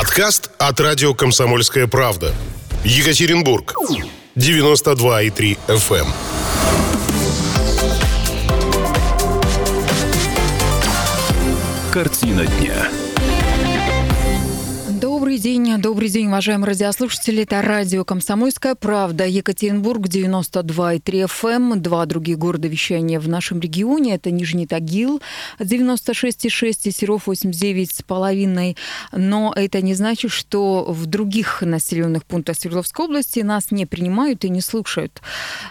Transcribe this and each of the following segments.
Подкаст от радио «Комсомольская правда». Екатеринбург. 92,3 FM. эм. Картина дня. День, добрый день, уважаемые радиослушатели. Это радио «Комсомольская правда», Екатеринбург, 92,3 FM, эм. два других города вещания в нашем регионе. Это Нижний Тагил, 96,6 и Серов, 89,5. Но это не значит, что в других населенных пунктах Свердловской области нас не принимают и не слушают.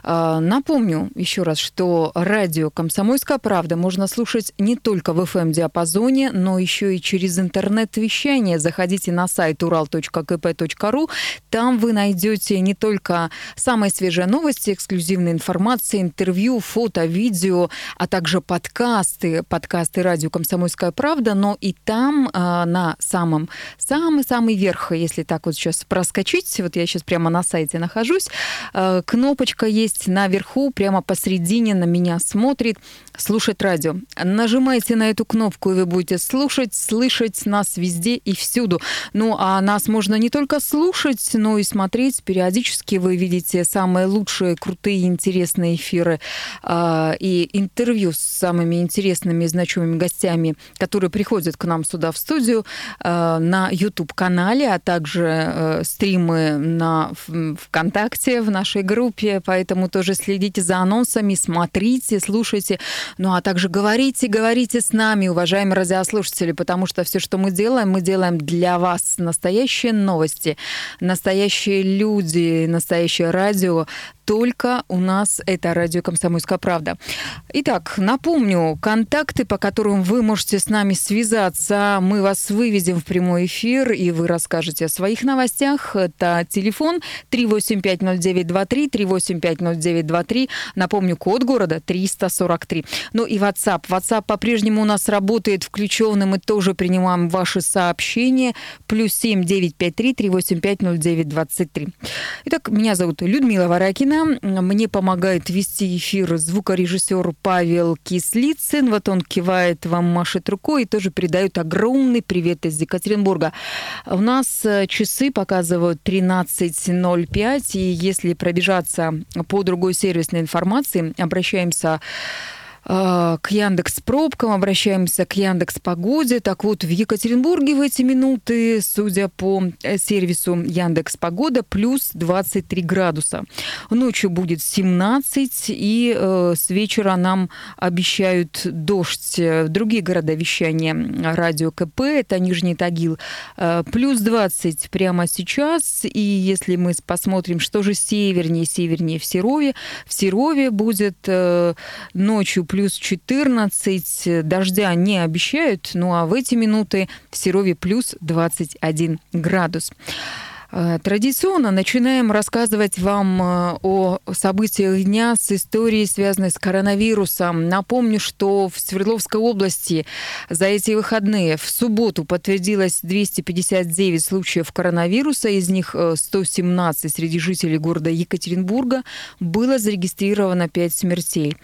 А, напомню еще раз, что радио «Комсомольская правда» можно слушать не только в FM-диапазоне, но еще и через интернет-вещание. Заходите на сайт сайт. Там вы найдете не только самые свежие новости, эксклюзивная информация, интервью, фото, видео, а также подкасты, подкасты радио «Комсомольская правда», но и там а, на самом, самый-самый верх, если так вот сейчас проскочить, вот я сейчас прямо на сайте нахожусь, а, кнопочка есть наверху, прямо посередине на меня смотрит «Слушать радио». Нажимайте на эту кнопку, и вы будете слушать, слышать нас везде и всюду. Ну, а нас можно не только слушать, но и смотреть. Периодически вы видите самые лучшие, крутые, интересные эфиры э, и интервью с самыми интересными и значимыми гостями, которые приходят к нам сюда в студию э, на YouTube-канале, а также э, стримы на ВКонтакте в нашей группе. Поэтому тоже следите за анонсами, смотрите, слушайте. Ну а также говорите, говорите с нами, уважаемые радиослушатели, потому что все, что мы делаем, мы делаем для вас настоящие новости, настоящие люди, настоящее радио, только у нас это радио «Комсомольская правда». Итак, напомню, контакты, по которым вы можете с нами связаться, мы вас выведем в прямой эфир, и вы расскажете о своих новостях. Это телефон 3850923, 3850923. Напомню, код города 343. Ну и WhatsApp. WhatsApp по-прежнему у нас работает включенный, мы тоже принимаем ваши сообщения. Плюс 7 953 385 0923. Итак, меня зовут Людмила Варакина. Мне помогает вести эфир звукорежиссер Павел Кислицын. Вот он кивает вам, машет рукой и тоже передает огромный привет из Екатеринбурга. У нас э, часы показывают 13.05, и если пробежаться по другой сервисной информации, обращаемся к Яндекс пробкам, обращаемся к Яндекс Погоде. Так вот, в Екатеринбурге в эти минуты, судя по э, сервису Яндекс Погода, плюс 23 градуса. Ночью будет 17, и э, с вечера нам обещают дождь. Другие города вещания радио КП, это Нижний Тагил, э, плюс 20 прямо сейчас. И если мы посмотрим, что же севернее, севернее в Серове, в Серове будет э, ночью плюс плюс 14, дождя не обещают, ну а в эти минуты в Серове плюс 21 градус. Э, традиционно начинаем рассказывать вам э, о событиях дня с историей, связанной с коронавирусом. Напомню, что в Свердловской области за эти выходные в субботу подтвердилось 259 случаев коронавируса, из них 117 э, среди жителей города Екатеринбурга. Было зарегистрировано 5 смертей.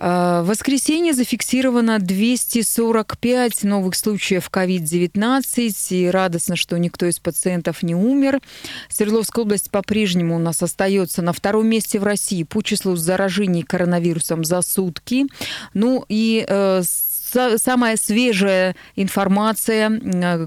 В воскресенье зафиксировано 245 новых случаев COVID-19. И радостно, что никто из пациентов не умер. Свердловская область по-прежнему у нас остается на втором месте в России по числу заражений коронавирусом за сутки. Ну и э, самая свежая информация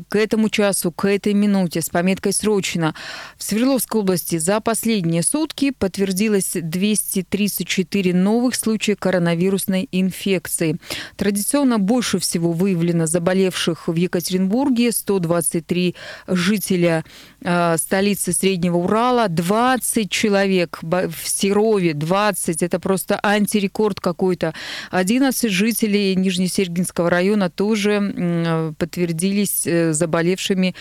к этому часу, к этой минуте с пометкой «Срочно». В Свердловской области за последние сутки подтвердилось 234 новых случая коронавирусной инфекции. Традиционно больше всего выявлено заболевших в Екатеринбурге, 123 жителя э, столицы Среднего Урала, 20 человек в Серове, 20, это просто антирекорд какой-то, 11 жителей Нижнесергиевского Ольгинского района тоже подтвердились э, заболевшими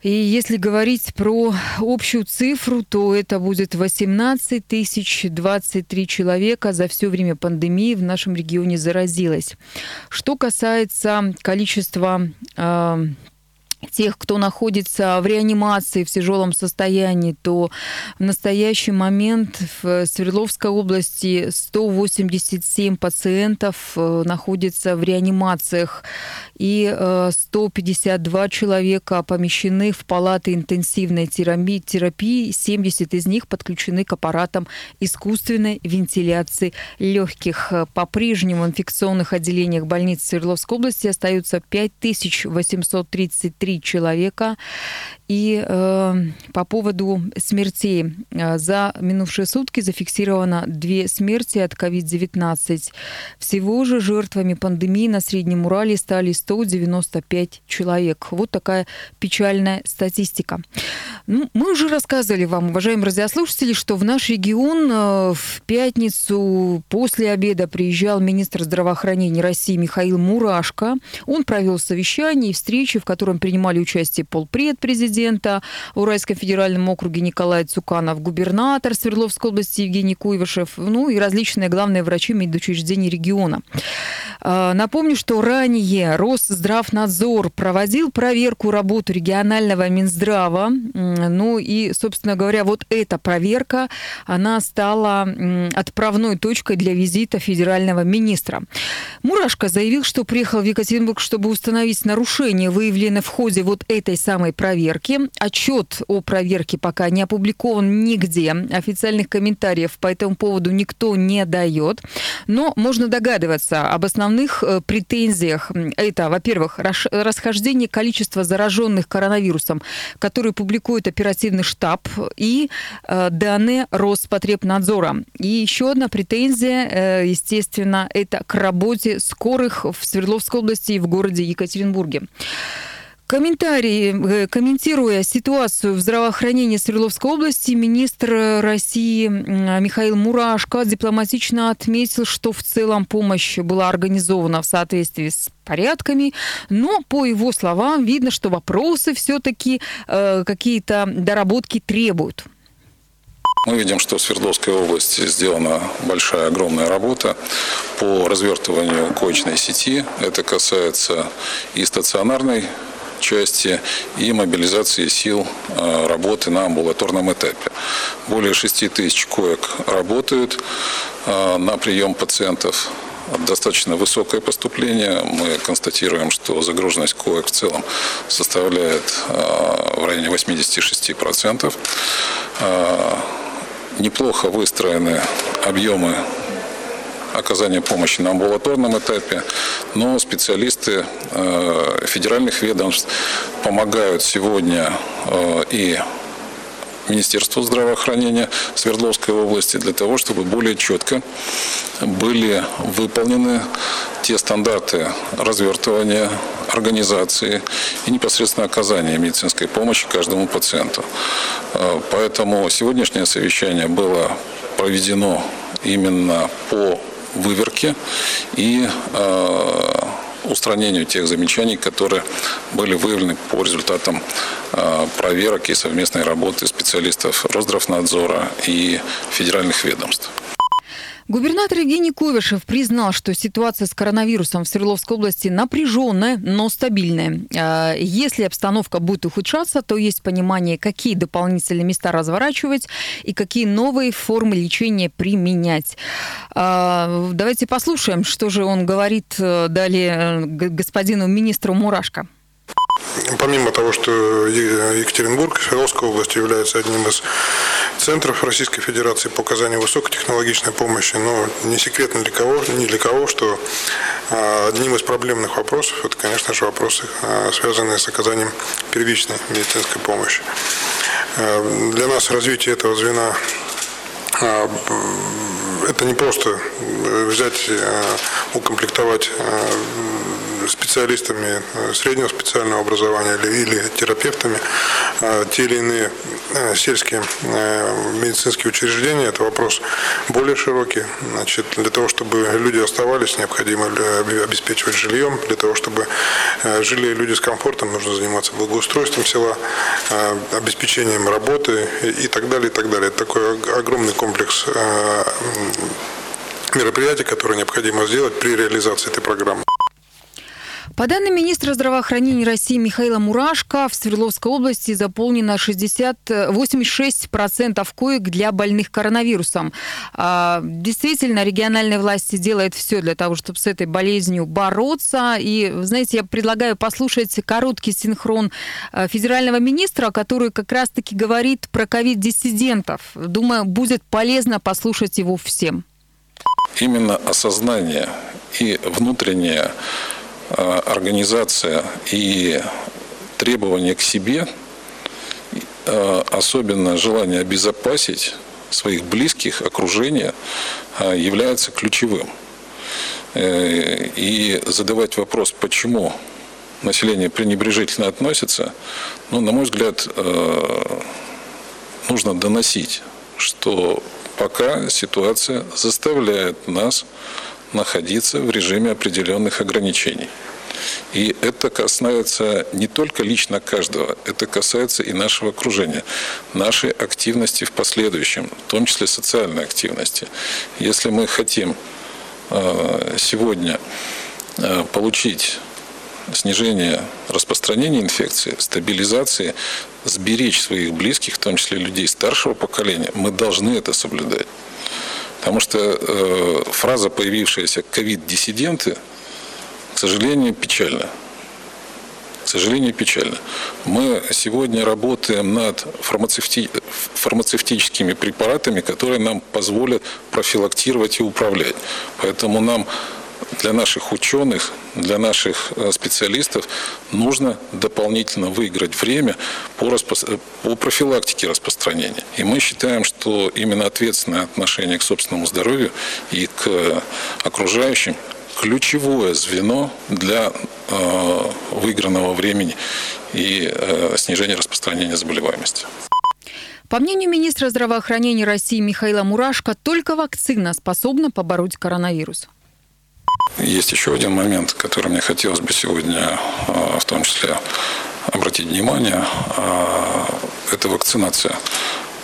и если говорить про общую цифру, то это будет 18 тысяч 23 человека за все время пандемии в нашем регионе заразилось. Что касается количества э, тех, кто находится в реанимации в тяжелом состоянии, то в настоящий момент в Свердловской области 187 пациентов э, находятся в реанимациях и 152 э, человека помещены в палаты интенсивной терапии, 70 из них подключены к аппаратам искусственной вентиляции легких. По-прежнему в инфекционных отделениях больниц Свердловской области остаются 5833 три человека. И э, по поводу смертей. Э, за минувшие сутки зафиксировано две смерти от COVID-19. Всего же жертвами пандемии на Среднем Урале стали 195 человек. Вот такая печальная статистика. Ну, мы уже рассказывали вам, уважаемые радиослушатели, что в наш регион э, в пятницу после обеда приезжал министр здравоохранения России Михаил Мурашко. Он провел совещание и встречи, в котором принимали участие полпред президента, в Уральском федеральном округе Николай Цуканов, губернатор Свердловской области Евгений Куйвышев, ну и различные главные врачи медучреждений региона. А, напомню, что ранее Росздравнадзор проводил проверку работы регионального Минздрава. Ну и, собственно говоря, вот эта проверка, она стала отправной точкой для визита федерального министра. Мурашко заявил, что приехал в Екатеринбург, чтобы установить нарушения, выявленные в ходе вот этой самой проверки. Отчет о проверке пока не опубликован нигде. Официальных комментариев по этому поводу никто не дает. Но можно догадываться об основных э, претензиях. Это, во-первых, расхождение количества зараженных коронавирусом, которые публикует оперативный штаб, и э, данные Роспотребнадзора. И еще одна претензия, э, естественно, это к работе скорых в Свердловской области и в городе Екатеринбурге. Комментарии, э, комментируя ситуацию в здравоохранении Свердловской области, министр России Михаил Мурашко дипломатично отметил, что в целом помощь была организована в соответствии с порядками, но по его словам видно, что вопросы все-таки э, какие-то доработки требуют. Мы видим, что в Свердловской области сделана большая, огромная работа по развертыванию коечной сети. Это касается и стационарной части и мобилизации сил э, работы на амбулаторном этапе. Более 6 тысяч коек работают э, на прием пациентов достаточно высокое поступление. Мы констатируем, что загруженность коек в целом составляет э, в районе 86%. Неплохо выстроены объемы оказания помощи на амбулаторном этапе, но специалисты э, федеральных ведомств помогают сегодня э, и Министерству здравоохранения Свердловской области для того, чтобы более четко были выполнены те стандарты развертывания организации и непосредственно оказания медицинской помощи каждому пациенту. Э, поэтому сегодняшнее совещание было проведено именно по выверке и э, устранению тех замечаний, которые были выявлены по результатам э, проверок и совместной работы специалистов Росздравнадзора и федеральных ведомств. Губернатор Евгений Ковишев признал, что ситуация с коронавирусом в Свердловской области напряженная, но стабильная. А, если обстановка будет ухудшаться, то есть понимание, какие дополнительные места разворачивать и какие новые формы лечения применять. А, давайте послушаем, что же он говорит э, далее э, господину министру Мурашко. Помимо того, что Екатеринбург, Свердловская область является одним из центров Российской Федерации по оказанию высокотехнологичной помощи, но не секретно для кого, ни для кого, что а, одним из проблемных вопросов это, конечно же, вопросы, а, связанные с оказанием первичной медицинской помощи. А, для нас развитие этого звена это не просто взять, укомплектовать специалистами э, среднего специального образования или, или терапевтами э, те или иные э, сельские медицинские учреждения. Это вопрос более широкий. Значит, для того, чтобы люди оставались, необходимо обеспечивать жильем. Для того, чтобы жили люди с комфортом, нужно заниматься благоустройством села, обеспечением работы и так далее, и так далее. Это такой огромный комплекс мероприятий, которые необходимо сделать при реализации этой программы. По данным министра здравоохранения России Михаила Мурашко, в Свердловской области заполнено 60, 86% коек для больных коронавирусом. А, действительно, региональные власти делают все для того, чтобы с этой болезнью бороться. И, знаете, я предлагаю послушать короткий синхрон э, федерального министра, который как раз-таки говорит про ковид-диссидентов. Думаю, будет полезно послушать его всем. Именно осознание и внутреннее организация и требования к себе, э, особенно желание обезопасить своих близких, окружение, э, является ключевым. И задавать вопрос, почему население пренебрежительно относится, ну, на мой взгляд, нужно доносить, что пока ситуация заставляет нас находиться в режиме определенных ограничений. И это касается не только лично каждого, это касается и нашего окружения, нашей активности в последующем, в том числе социальной активности. Если мы хотим э, сегодня э, получить снижение распространения инфекции, стабилизации, сберечь своих близких, в том числе людей старшего поколения, мы должны это соблюдать. Потому что э, фраза, появившаяся «ковид-диссиденты», к сожалению, печально. К сожалению, печально. Мы сегодня работаем над фармацевти... фармацевтическими препаратами, которые нам позволят профилактировать и управлять. Поэтому нам для наших ученых, для наших э, специалистов нужно дополнительно выиграть время по, распро... по профилактике распространения. И мы считаем, что именно ответственное отношение к собственному здоровью и к окружающим ключевое звено для э, выигранного времени и э, снижения распространения заболеваемости. По мнению министра здравоохранения России Михаила Мурашко, только вакцина способна побороть коронавирус. Есть еще один момент, который мне хотелось бы сегодня а, в том числе обратить внимание. А, это вакцинация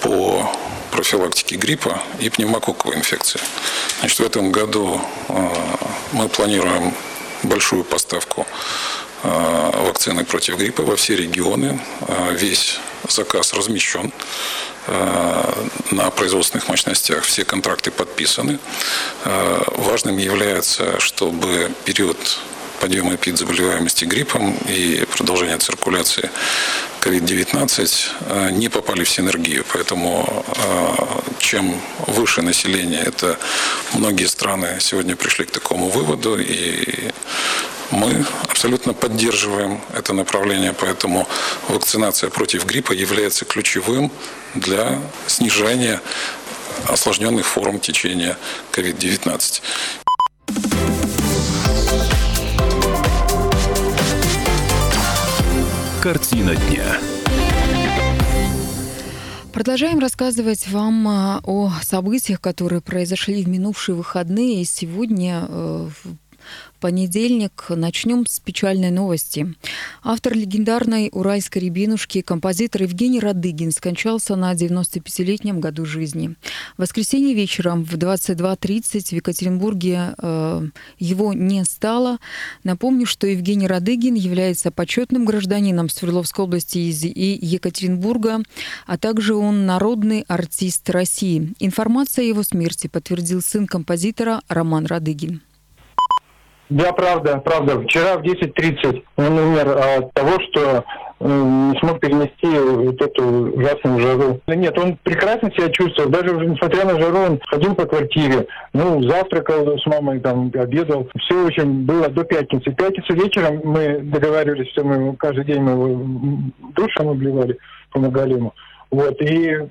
по профилактике гриппа и пневмококковой инфекции. Значит, в этом году а, мы планируем большую поставку вакцины против гриппа во все регионы. Весь заказ размещен. Э, на производственных мощностях, все контракты подписаны. Э, важным является, чтобы период подъема пик заболеваемости гриппом и продолжения циркуляции COVID-19 э, не попали в синергию. Поэтому чем выше население, это многие страны сегодня пришли к такому выводу, и мы абсолютно поддерживаем это направление, поэтому вакцинация против гриппа является ключевым для снижения осложненных форм течения COVID-19. Картина дня. Продолжаем рассказывать вам а, о событиях, которые произошли в минувшие выходные. И сегодня э, понедельник. Начнем с печальной новости. Автор легендарной «Уральской рябинушки», композитор Евгений Радыгин скончался на 95-летнем году жизни. В воскресенье вечером в 22.30 в Екатеринбурге э, его не стало. Напомню, что Евгений Радыгин является почетным гражданином Свердловской области и Екатеринбурга, а также он народный артист России. Информация о его смерти подтвердил сын композитора Роман Радыгин. Да, правда, правда. Вчера в 10.30 он умер от того, что не смог перенести вот эту ужасную жару. Нет, он прекрасно себя чувствовал. Даже несмотря на жару, он ходил по квартире. Ну, завтракал с мамой, там, обедал. Все очень было до пятницы. В пятницу вечером мы договаривались, что мы каждый день мы его душем обливали, помогали ему. Вот, и э,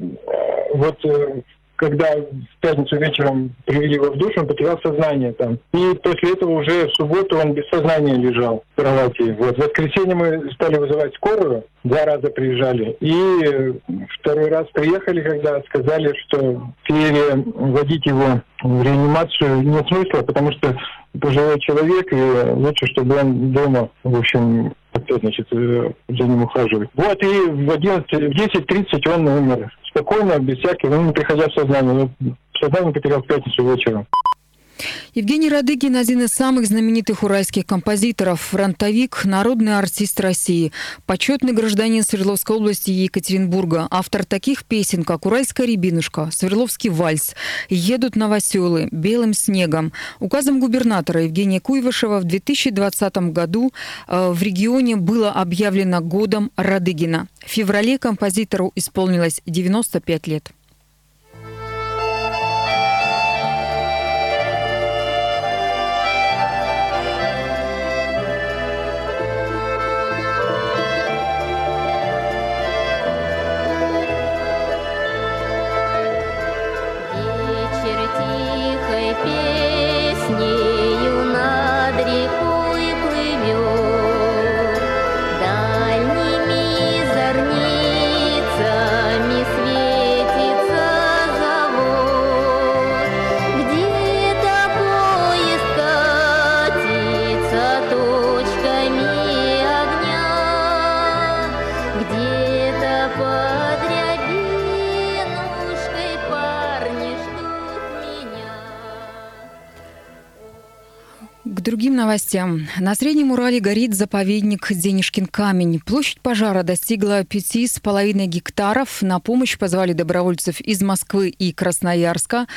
вот э, когда в пятницу вечером привели его в душ, он потерял сознание там. И после этого уже в субботу он без сознания лежал в кровати. Вот. В воскресенье мы стали вызывать скорую, два раза приезжали. И второй раз приехали, когда сказали, что переводить его в реанимацию нет смысла, потому что пожилой человек, и лучше, чтобы он дома, в общем, значит, за ним ухаживать. Вот, и в 11, в 10.30 он умер спокойно, без всяких, ну, не приходя в сознание. Ну, сознание потерял в пятницу вечером. Евгений Радыгин – один из самых знаменитых уральских композиторов, фронтовик, народный артист России, почетный гражданин Свердловской области и Екатеринбурга, автор таких песен, как «Уральская рябинушка», «Свердловский вальс», «Едут новоселы», «Белым снегом». Указом губернатора Евгения Куйвышева в 2020 году э, в регионе было объявлено годом Радыгина. В феврале композитору исполнилось 95 лет. Другим новостям. На Среднем Урале горит заповедник Денежкин камень. Площадь пожара достигла пяти с половиной гектаров. На помощь позвали добровольцев из Москвы и Красноярска.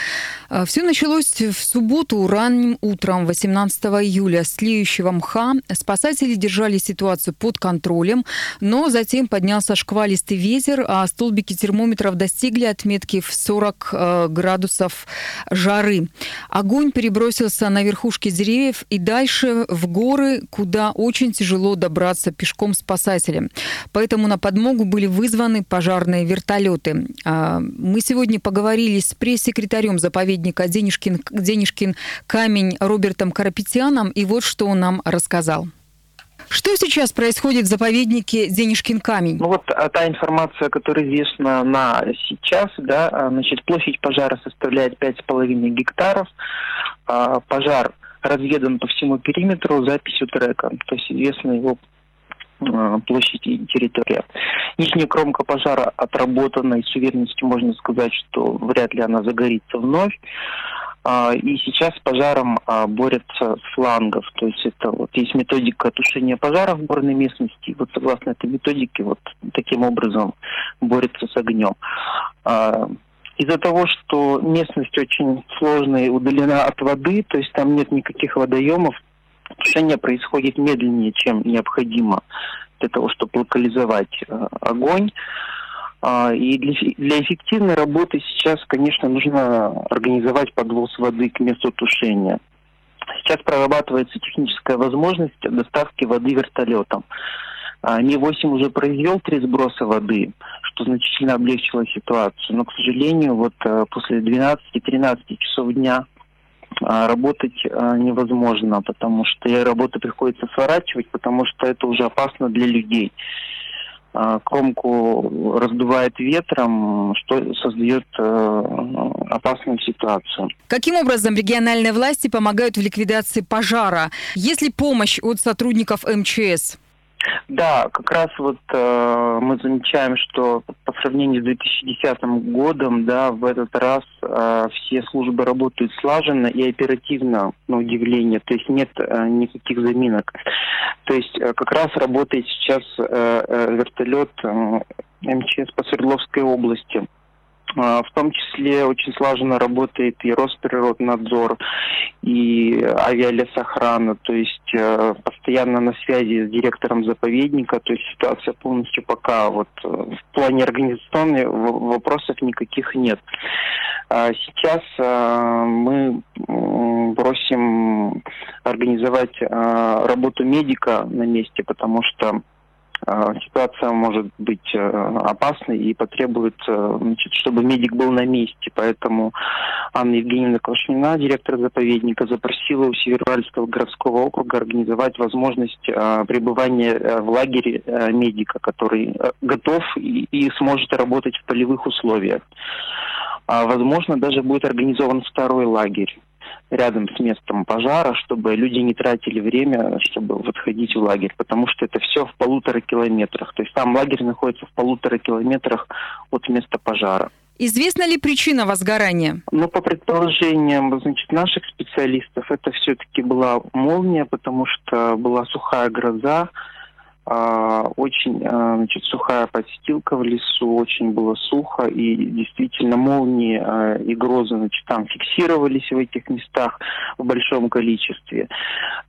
А, Все началось в субботу ранним утром 18 июля с тлеющего мха. Спасатели держали ситуацию под контролем, но затем поднялся шквалистый ветер, а столбики термометров достигли отметки в 40 э, градусов жары. Огонь перебросился на верхушки деревьев и дальше в горы, куда очень тяжело добраться пешком спасателям. Поэтому на подмогу были вызваны пожарные вертолеты. А, мы сегодня поговорили с пресс-секретарем заповедника Денежкин, Денежкин камень Робертом Карапетяном, и вот что он нам рассказал. Что сейчас происходит в заповеднике Денежкин камень? Ну вот а, та информация, которая известна на сейчас, да, а, значит, площадь пожара составляет 5,5 гектаров. Пожар разведан по всему периметру записью трека, то есть известна его э, площадь и территория. Нижняя кромка пожара отработана, и с уверенностью можно сказать, что вряд ли она загорится вновь. А, и сейчас с пожаром а, борются с флангов. То есть это вот есть методика тушения пожара в горной местности. И вот согласно этой методике вот таким образом борется с огнем. Из-за того, что местность очень сложная и удалена от воды, то есть там нет никаких водоемов, тушение происходит медленнее, чем необходимо для того, чтобы локализовать э, огонь. А, и для, для эффективной работы сейчас, конечно, нужно организовать подвоз воды к месту тушения. Сейчас прорабатывается техническая возможность доставки воды вертолетом. А, Ми-8 уже произвел три сброса воды, что значительно облегчило ситуацию. Но, к сожалению, вот э, после 12-13 часов дня а, работать а, невозможно, потому что работу приходится сворачивать, потому что это уже опасно для людей. Кромку раздувает ветром, что создает э, опасную ситуацию. Каким образом региональные власти помогают в ликвидации пожара? Есть ли помощь от сотрудников МЧС? Да, как раз вот э, мы замечаем, что по сравнению с 2010 годом, да, в этот раз э, все службы работают слаженно и оперативно, на удивление, то есть нет э, никаких заминок. То есть э, как раз работает сейчас э, э, вертолет э, МЧС по Свердловской области. А, в том числе очень слаженно работает и Росприроднадзор, и авиалесохрана, то есть э, постоянно на связи с директором заповедника, то есть ситуация полностью пока вот э, в плане организационной вопросов никаких нет. А сейчас э, мы просим организовать работу медика на месте, потому что ситуация может быть э, опасной и потребует, э, значит, чтобы медик был на месте. Поэтому Анна Евгеньевна Квашнина, директор заповедника, запросила у Североуральского городского округа организовать возможность э, пребывания в лагере медика, который готов и, и сможет работать в полевых условиях. А, возможно, даже будет организован второй лагерь рядом с местом пожара, чтобы люди не тратили время, чтобы вот ходить в лагерь, потому что это все в полутора километрах. То есть там лагерь находится в полутора километрах от места пожара. Известна ли причина возгорания? Ну, по предположениям значит, наших специалистов, это все-таки была молния, потому что была сухая гроза, очень а, значит, сухая подстилка в лесу, очень было сухо, и действительно молнии а, и грозы значит, там фиксировались в этих местах в большом количестве.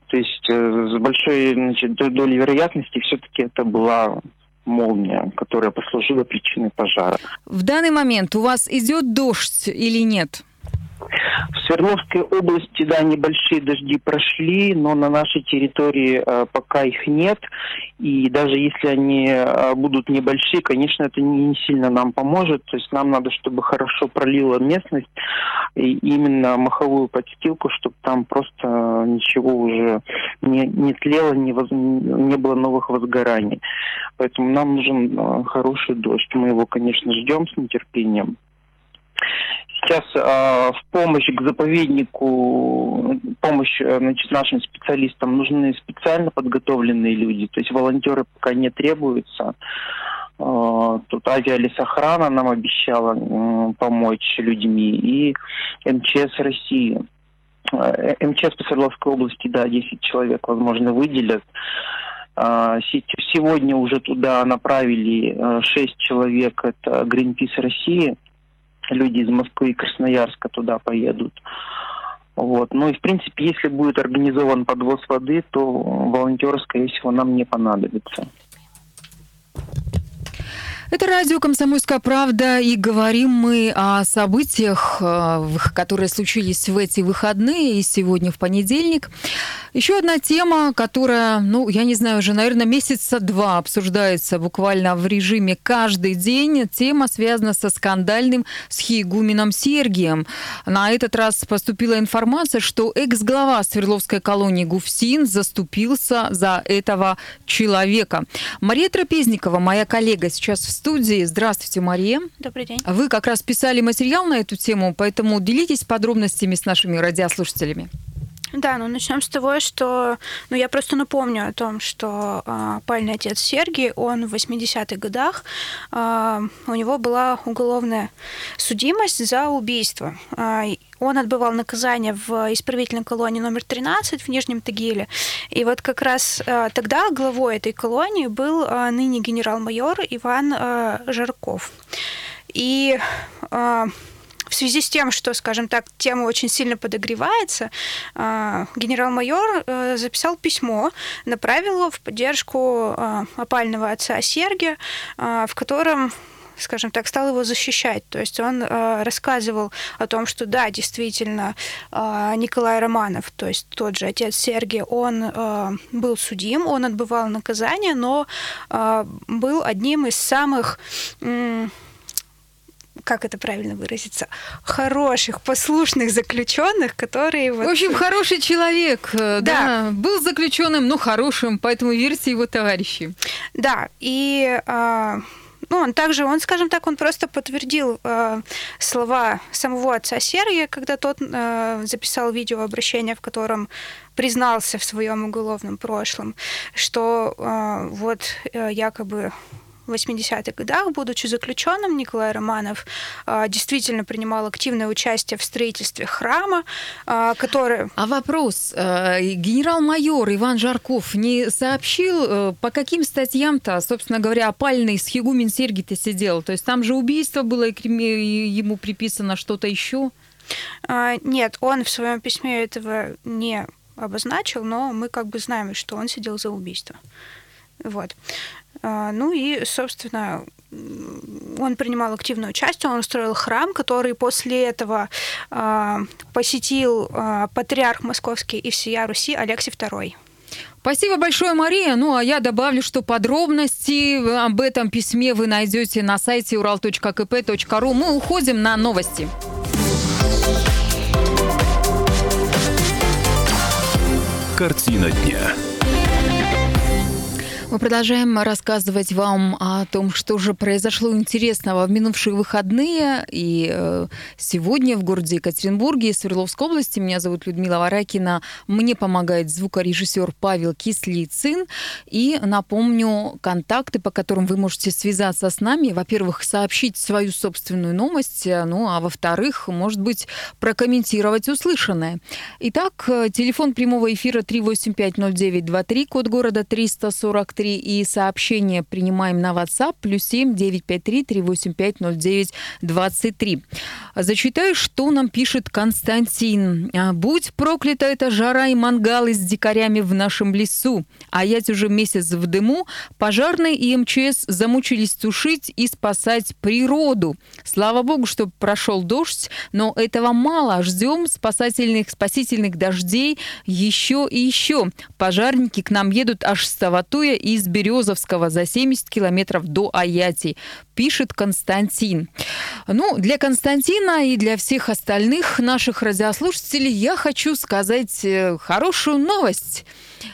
То есть э, с большой значит, долей вероятности все-таки это была молния, которая послужила причиной пожара. В данный момент у вас идет дождь или нет? В Свердловской области, да, небольшие дожди прошли, но на нашей территории э, пока их нет. И даже если они э, будут небольшие, конечно, это не, не сильно нам поможет. То есть нам надо, чтобы хорошо пролила местность, и именно маховую подстилку, чтобы там просто ничего уже не, не тлело, не, воз, не было новых возгораний. Поэтому нам нужен э, хороший дождь. Мы его, конечно, ждем с нетерпением. Сейчас э, в помощь к заповеднику, помощь э, значит, нашим специалистам нужны специально подготовленные люди. То есть волонтеры пока не требуются. Э, тут авиалесохрана нам обещала э, помочь людьми и МЧС России. Э, МЧС по Свердловской области, да, 10 человек, возможно, выделят. Сегодня уже туда направили 6 э, человек, это Greenpeace России – люди из Москвы и Красноярска туда поедут. Вот. Ну и, в принципе, если будет организован подвоз воды, то волонтеры, скорее всего, нам не понадобятся. Это радио «Комсомольская правда», и говорим мы о событиях, э, которые случились в эти выходные и сегодня в понедельник. Еще одна тема, которая, ну, я не знаю, уже, наверное, месяца два обсуждается буквально в режиме каждый день. Тема связана со скандальным схиегуменом Сергием. На этот раз поступила информация, что экс-глава Свердловской колонии Гуфсин заступился за этого человека. Мария Трапезникова, моя коллега, сейчас в студии. Здравствуйте, Мария. Добрый день. Вы как раз писали материал на эту тему, поэтому делитесь подробностями с нашими радиослушателями. Да, ну начнем с того, что ну, я просто напомню о том, что э, пальный отец Сергий, он в 80-х годах, э, у него была уголовная судимость за убийство. Э, он отбывал наказание в исправительной колонии номер 13 в Нижнем Тагиле. И вот как раз э, тогда главой этой колонии был э, ныне генерал-майор Иван э, Жарков. И в связи с тем, что, скажем так, тема очень сильно подогревается, генерал-майор записал письмо, направил его в поддержку опального отца Сергия, в котором скажем так, стал его защищать. То есть он э, рассказывал о том, что да, действительно, э, Николай Романов, то есть тот же отец Сергия, он э, был судим, он отбывал наказание, но э, был одним из самых... Э, как это правильно выразиться, хороших, послушных заключенных, которые... Вот... В общем, хороший человек, э, да. да, был заключенным, но хорошим, поэтому верьте его товарищи. Да, и а, ну, он также, он, скажем так, он просто подтвердил э, слова самого отца Сергия, когда тот э, записал видеообращение, в котором признался в своем уголовном прошлом, что э, вот э, якобы в 80-х годах, будучи заключенным, Николай Романов а, действительно принимал активное участие в строительстве храма, а, который... А вопрос. А, генерал-майор Иван Жарков не сообщил, э, по каким статьям-то, собственно говоря, опальный схигумен Сергий-то сидел? То есть там же убийство было, и ему приписано что-то еще? Нет, он в своем письме этого не обозначил, но мы как бы знаем, что он сидел за убийство. Вот. А, ну и, собственно, он принимал активное участие, он устроил храм, который после этого а, посетил а, патриарх московский и всея Руси Алексий II. Спасибо большое, Мария. Ну, а я добавлю, что подробности об этом письме вы найдете на сайте ural.kp.ru. Мы уходим на новости. Картина дня. Мы продолжаем рассказывать вам о том, что же произошло интересного в минувшие выходные. И э, сегодня в городе Екатеринбурге, Свердловской области. Меня зовут Людмила Варакина. Мне помогает звукорежиссер Павел Кислицын. И напомню контакты, по которым вы можете связаться с нами. Во-первых, сообщить свою собственную новость. Ну, а во-вторых, может быть, прокомментировать услышанное. Итак, э, телефон прямого эфира 3850923, код города 343 3 и сообщение принимаем на WhatsApp плюс 7 953 385 09 23. Зачитаю, что нам пишет Константин. «А, Будь проклята эта жара и мангалы с дикарями в нашем лесу. А я уже месяц в дыму. Пожарные и МЧС замучились тушить и спасать природу. Слава богу, что прошел дождь, но этого мало. Ждем спасательных, спасительных дождей еще и еще. Пожарники к нам едут аж с Саватуя из Березовского за 70 километров до Аяти, пишет Константин. Ну, для Константина и для всех остальных наших радиослушателей я хочу сказать э, хорошую новость.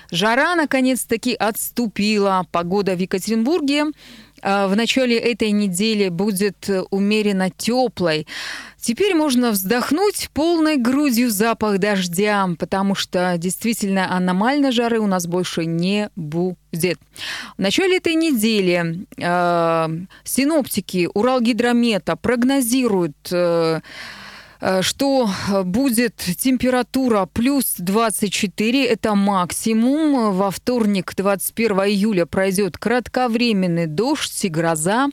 Жара наконец-таки отступила. Погода в Екатеринбурге э, в начале этой недели будет умеренно теплой. Теперь можно вздохнуть полной грудью запах дождя, потому что действительно аномальной жары у нас больше не будет. В начале этой недели э, синоптики Уралгидромета прогнозируют э, что будет температура плюс 24, это максимум. Во вторник, 21 июля, пройдет кратковременный дождь и гроза.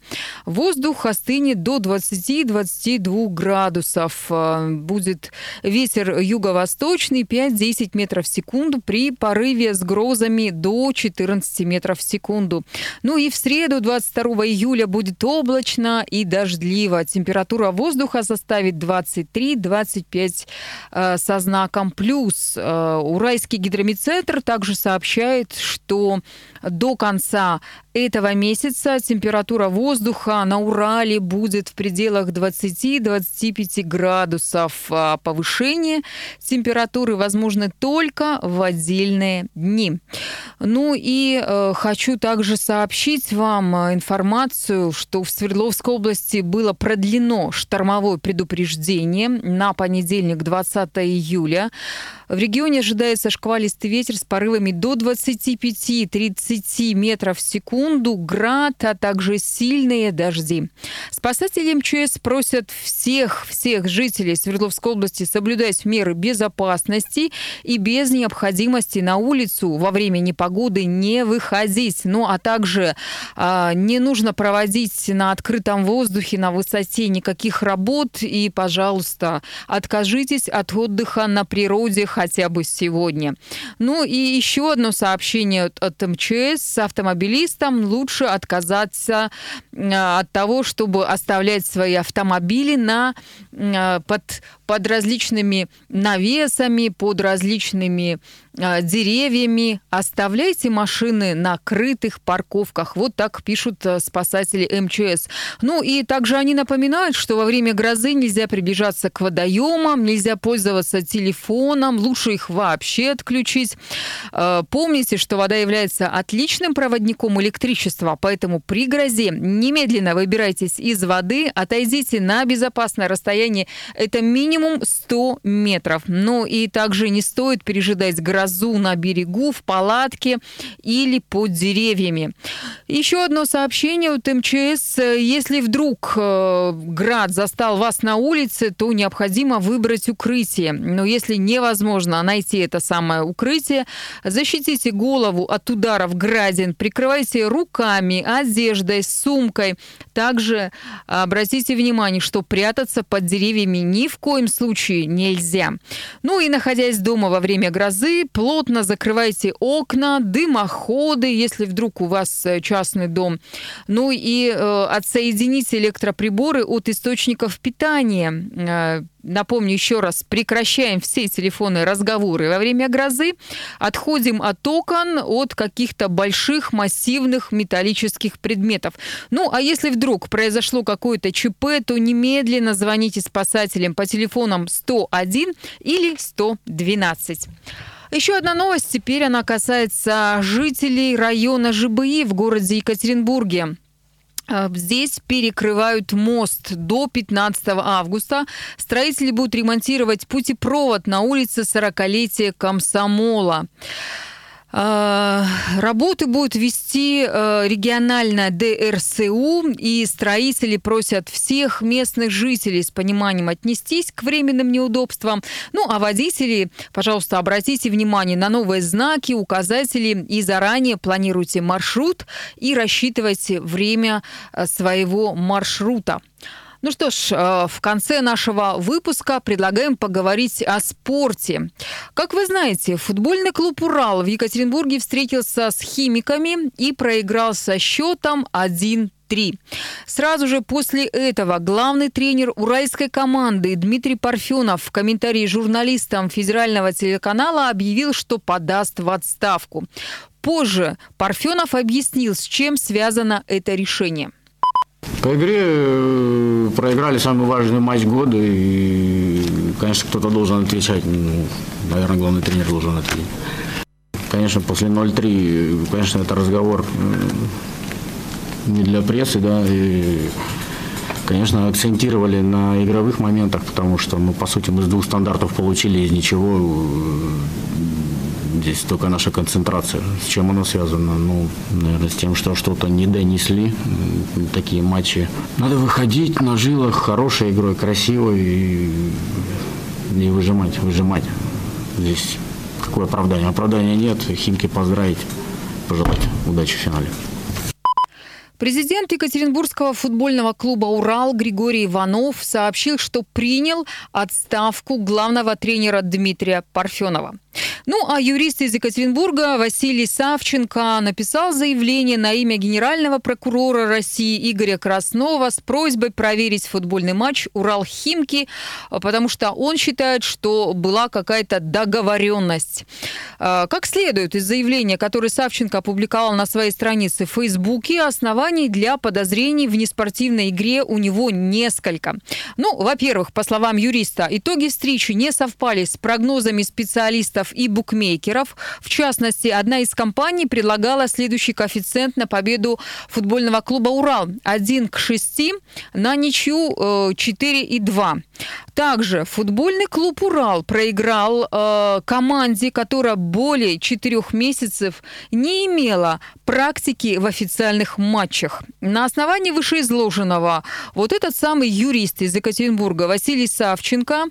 Воздух остынет до 20-22 градусов. Э, будет ветер юго-восточный 5-10 метров в секунду при порыве с грозами до 14 метров в секунду. Ну и в среду, 22 июля, будет облачно и дождливо. Температура воздуха составит 23 23-25 э, со знаком плюс. Э, Уральский гидромедцентр также сообщает, что до конца этого месяца температура воздуха на Урале будет в пределах 20-25 градусов. А повышение температуры возможно только в отдельные дни. Ну и э, хочу также сообщить вам информацию, что в Свердловской области было продлено штормовое предупреждение на понедельник, 20 июля. В регионе ожидается шквалистый ветер с порывами до 25-30 метров в секунду, град, а также сильные дожди. Спасатели МЧС просят всех, всех жителей Свердловской области соблюдать меры безопасности и без необходимости на улицу во время непогоды не выходить. Ну, а также а, не нужно проводить на открытом воздухе, на высоте никаких работ. И, пожалуйста, откажитесь от отдыха на природе хотя бы сегодня. Ну и еще одно сообщение от, от МЧС. С автомобилистам лучше отказаться э, от того, чтобы оставлять свои автомобили на, э, под, под различными навесами, под различными э, деревьями. Оставляйте машины на крытых парковках. Вот так пишут спасатели МЧС. Ну и также они напоминают, что во время грозы нельзя приближаться к водоемам, нельзя пользоваться телефоном, лучше их вообще отключить. Э, помните, что вода является отличным проводником электричества, поэтому при грозе немедленно выбирайтесь из воды, отойдите на безопасное расстояние. Это минимум 100 метров. Ну и также не стоит пережидать грозу на берегу, в палатке или под деревьями. Еще одно сообщение от МЧС. Если вдруг э, град застал вас на улице, то необходимо выбрать укрытие. Но если невозможно можно найти это самое укрытие. Защитите голову от ударов градин, прикрывайте руками, одеждой, сумкой. Также обратите внимание, что прятаться под деревьями ни в коем случае нельзя. Ну и находясь дома во время грозы, плотно закрывайте окна, дымоходы, если вдруг у вас э, частный дом. Ну и э, отсоедините электроприборы от источников питания. Э, Напомню еще раз, прекращаем все телефонные разговоры во время грозы, отходим от окон, от каких-то больших массивных металлических предметов. Ну, а если вдруг произошло какое-то ЧП, то немедленно звоните спасателям по телефонам 101 или 112. Еще одна новость. Теперь она касается жителей района ЖБИ в городе Екатеринбурге. Э, здесь перекрывают мост до 15 августа. Строители будут ремонтировать путепровод на улице 40-летия Комсомола. А, работы будут вести э, региональная ДРСУ, и строители просят всех местных жителей с пониманием отнестись к временным неудобствам. Ну, а водители, пожалуйста, обратите внимание на новые знаки, указатели и заранее планируйте маршрут и рассчитывайте время э, своего маршрута. Ну что ж, э, в конце нашего выпуска предлагаем поговорить о спорте. Как вы знаете, футбольный клуб «Урал» в Екатеринбурге встретился с химиками и проиграл со счетом 1 3. Сразу же после этого главный тренер уральской команды Дмитрий Парфенов в комментарии журналистам федерального телеканала объявил, что подаст в отставку. Позже Парфенов объяснил, с чем связано это решение. По игре э, проиграли самый важный матч года, и, конечно, кто-то должен отвечать. Ну, наверное, главный тренер должен ответить. Конечно, после 0-3, конечно, это разговор э, не для прессы, да, и, конечно, акцентировали на игровых моментах, потому что, ну, по сути, мы с двух стандартов получили из ничего Здесь только наша концентрация. С чем она связана? Ну, наверное, с тем, что что-то не донесли. Такие матчи. Надо выходить на жилах хорошей игрой, красивой и, и выжимать, выжимать. Здесь какое оправдание? Оправдания нет. Химки поздравить, пожелать удачи в финале. Президент Екатеринбургского футбольного клуба «Урал» Григорий Иванов сообщил, что принял отставку главного тренера Дмитрия Парфенова. Ну, а юрист из Екатеринбурга Василий Савченко написал заявление на имя генерального прокурора России Игоря Краснова с просьбой проверить футбольный матч «Урал-Химки», потому что он считает, что была какая-то договоренность. А, как следует из заявления, которое Савченко опубликовал на своей странице в Фейсбуке, оснований для подозрений в неспортивной игре у него несколько. Ну, во-первых, по словам юриста, итоги встречи не совпали с прогнозами специалистов и букмекеров. В частности, одна из компаний предлагала следующий коэффициент на победу футбольного клуба «Урал» 1 к 6, на ничью 4,2. Э, Также футбольный клуб «Урал» проиграл э, команде, которая более четырех месяцев не имела практики в официальных матчах. На основании вышеизложенного вот этот самый юрист из Екатеринбурга Василий Савченко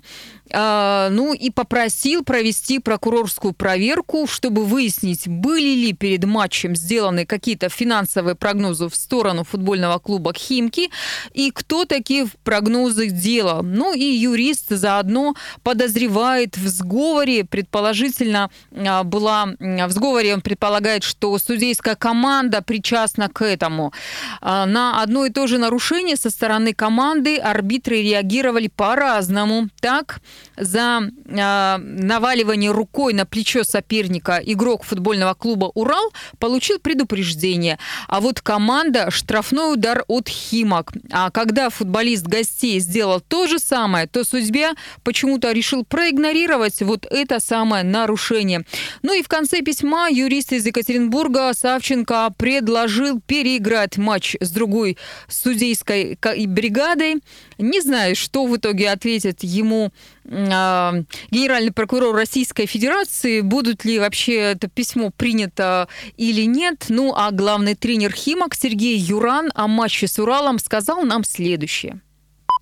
ну и попросил провести прокурорскую проверку, чтобы выяснить, были ли перед матчем сделаны какие-то финансовые прогнозы в сторону футбольного клуба «Химки» и кто такие прогнозы делал. Ну и юрист заодно подозревает в сговоре, предположительно а, была в сговоре, он предполагает, что судейская команда причастна к этому. А, на одно и то же нарушение со стороны команды арбитры реагировали по-разному. Так, за э, наваливание рукой на плечо соперника игрок футбольного клуба «Урал» получил предупреждение. А вот команда – штрафной удар от «Химок». А когда футболист гостей сделал то же самое, то судья почему-то решил проигнорировать вот это самое нарушение. Ну и в конце письма юрист из Екатеринбурга Савченко предложил переиграть матч с другой судейской бригадой. Не знаю, что в итоге ответит ему а, генеральный прокурор Российской Федерации, будут ли вообще это письмо принято или нет. Ну, а главный тренер Химок Сергей Юран о матче с Уралом сказал нам следующее.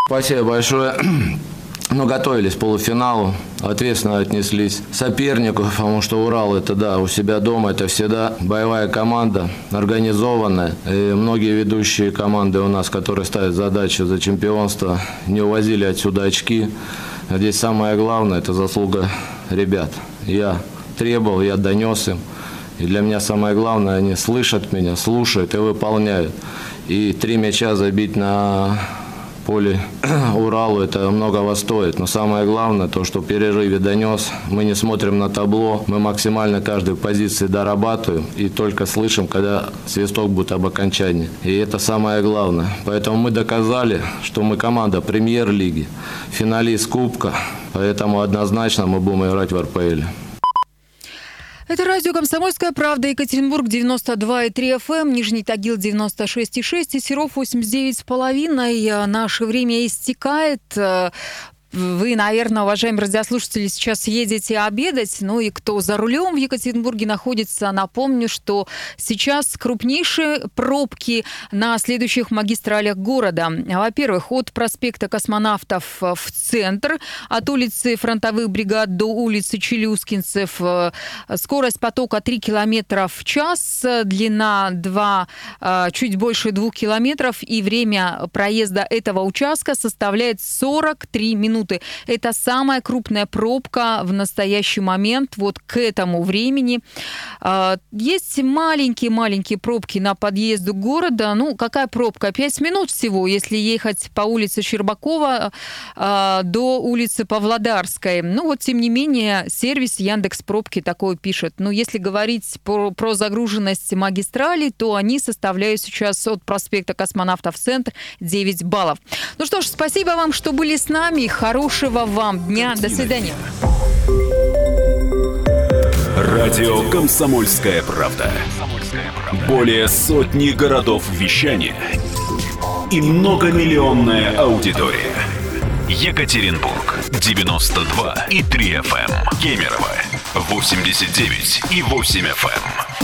Спасибо большое. Ну, готовились к полуфиналу, ответственно отнеслись сопернику, потому что Урал это, да, у себя дома, это всегда боевая команда, организованная. И многие ведущие команды у нас, которые ставят задачу за чемпионство, не увозили отсюда очки. Здесь самое главное – это заслуга ребят. Я требовал, я донес им. И для меня самое главное, они слышат меня, слушают и выполняют. И три мяча забить на поле Уралу это многого стоит. Но самое главное, то, что в перерыве донес, мы не смотрим на табло, мы максимально каждой позиции дорабатываем и только слышим, когда свисток будет об окончании. И это самое главное. Поэтому мы доказали, что мы команда премьер-лиги, финалист Кубка, поэтому однозначно мы будем играть в РПЛ. Это радио «Комсомольская правда», Екатеринбург, 92,3 FM, эм, Нижний Тагил, 96,6 и Серов, 89,5. Наше время истекает. Вы, наверное, уважаемые радиослушатели, сейчас едете обедать, ну и кто за рулем в Екатеринбурге находится, напомню, что сейчас крупнейшие пробки на следующих магистралях города. Во-первых, от проспекта Космонавтов в центр, от улицы Фронтовых бригад до улицы Челюскинцев. Скорость потока 3 километра в час, длина 2, а, чуть больше 2 километров, и время проезда этого участка составляет 43 минуты минуты. Это самая крупная пробка в настоящий момент, вот к этому времени. А, есть маленькие-маленькие пробки на подъезду города. Ну, какая пробка? Пять минут всего, если ехать по улице Щербакова а, до улицы Павлодарской. Ну, вот, тем не менее, сервис Яндекс Пробки такое пишет. Но если говорить про, про загруженность магистралей, то они составляют сейчас от проспекта Космонавтов центр 9 баллов. Ну что ж, спасибо вам, что были с нами. Хорошего вам дня. До свидания. Радио «Комсомольская правда». Более сотни городов вещания и многомиллионная аудитория. Екатеринбург 92 и 3 FM. Эм. Кемерово 89 и 8 FM.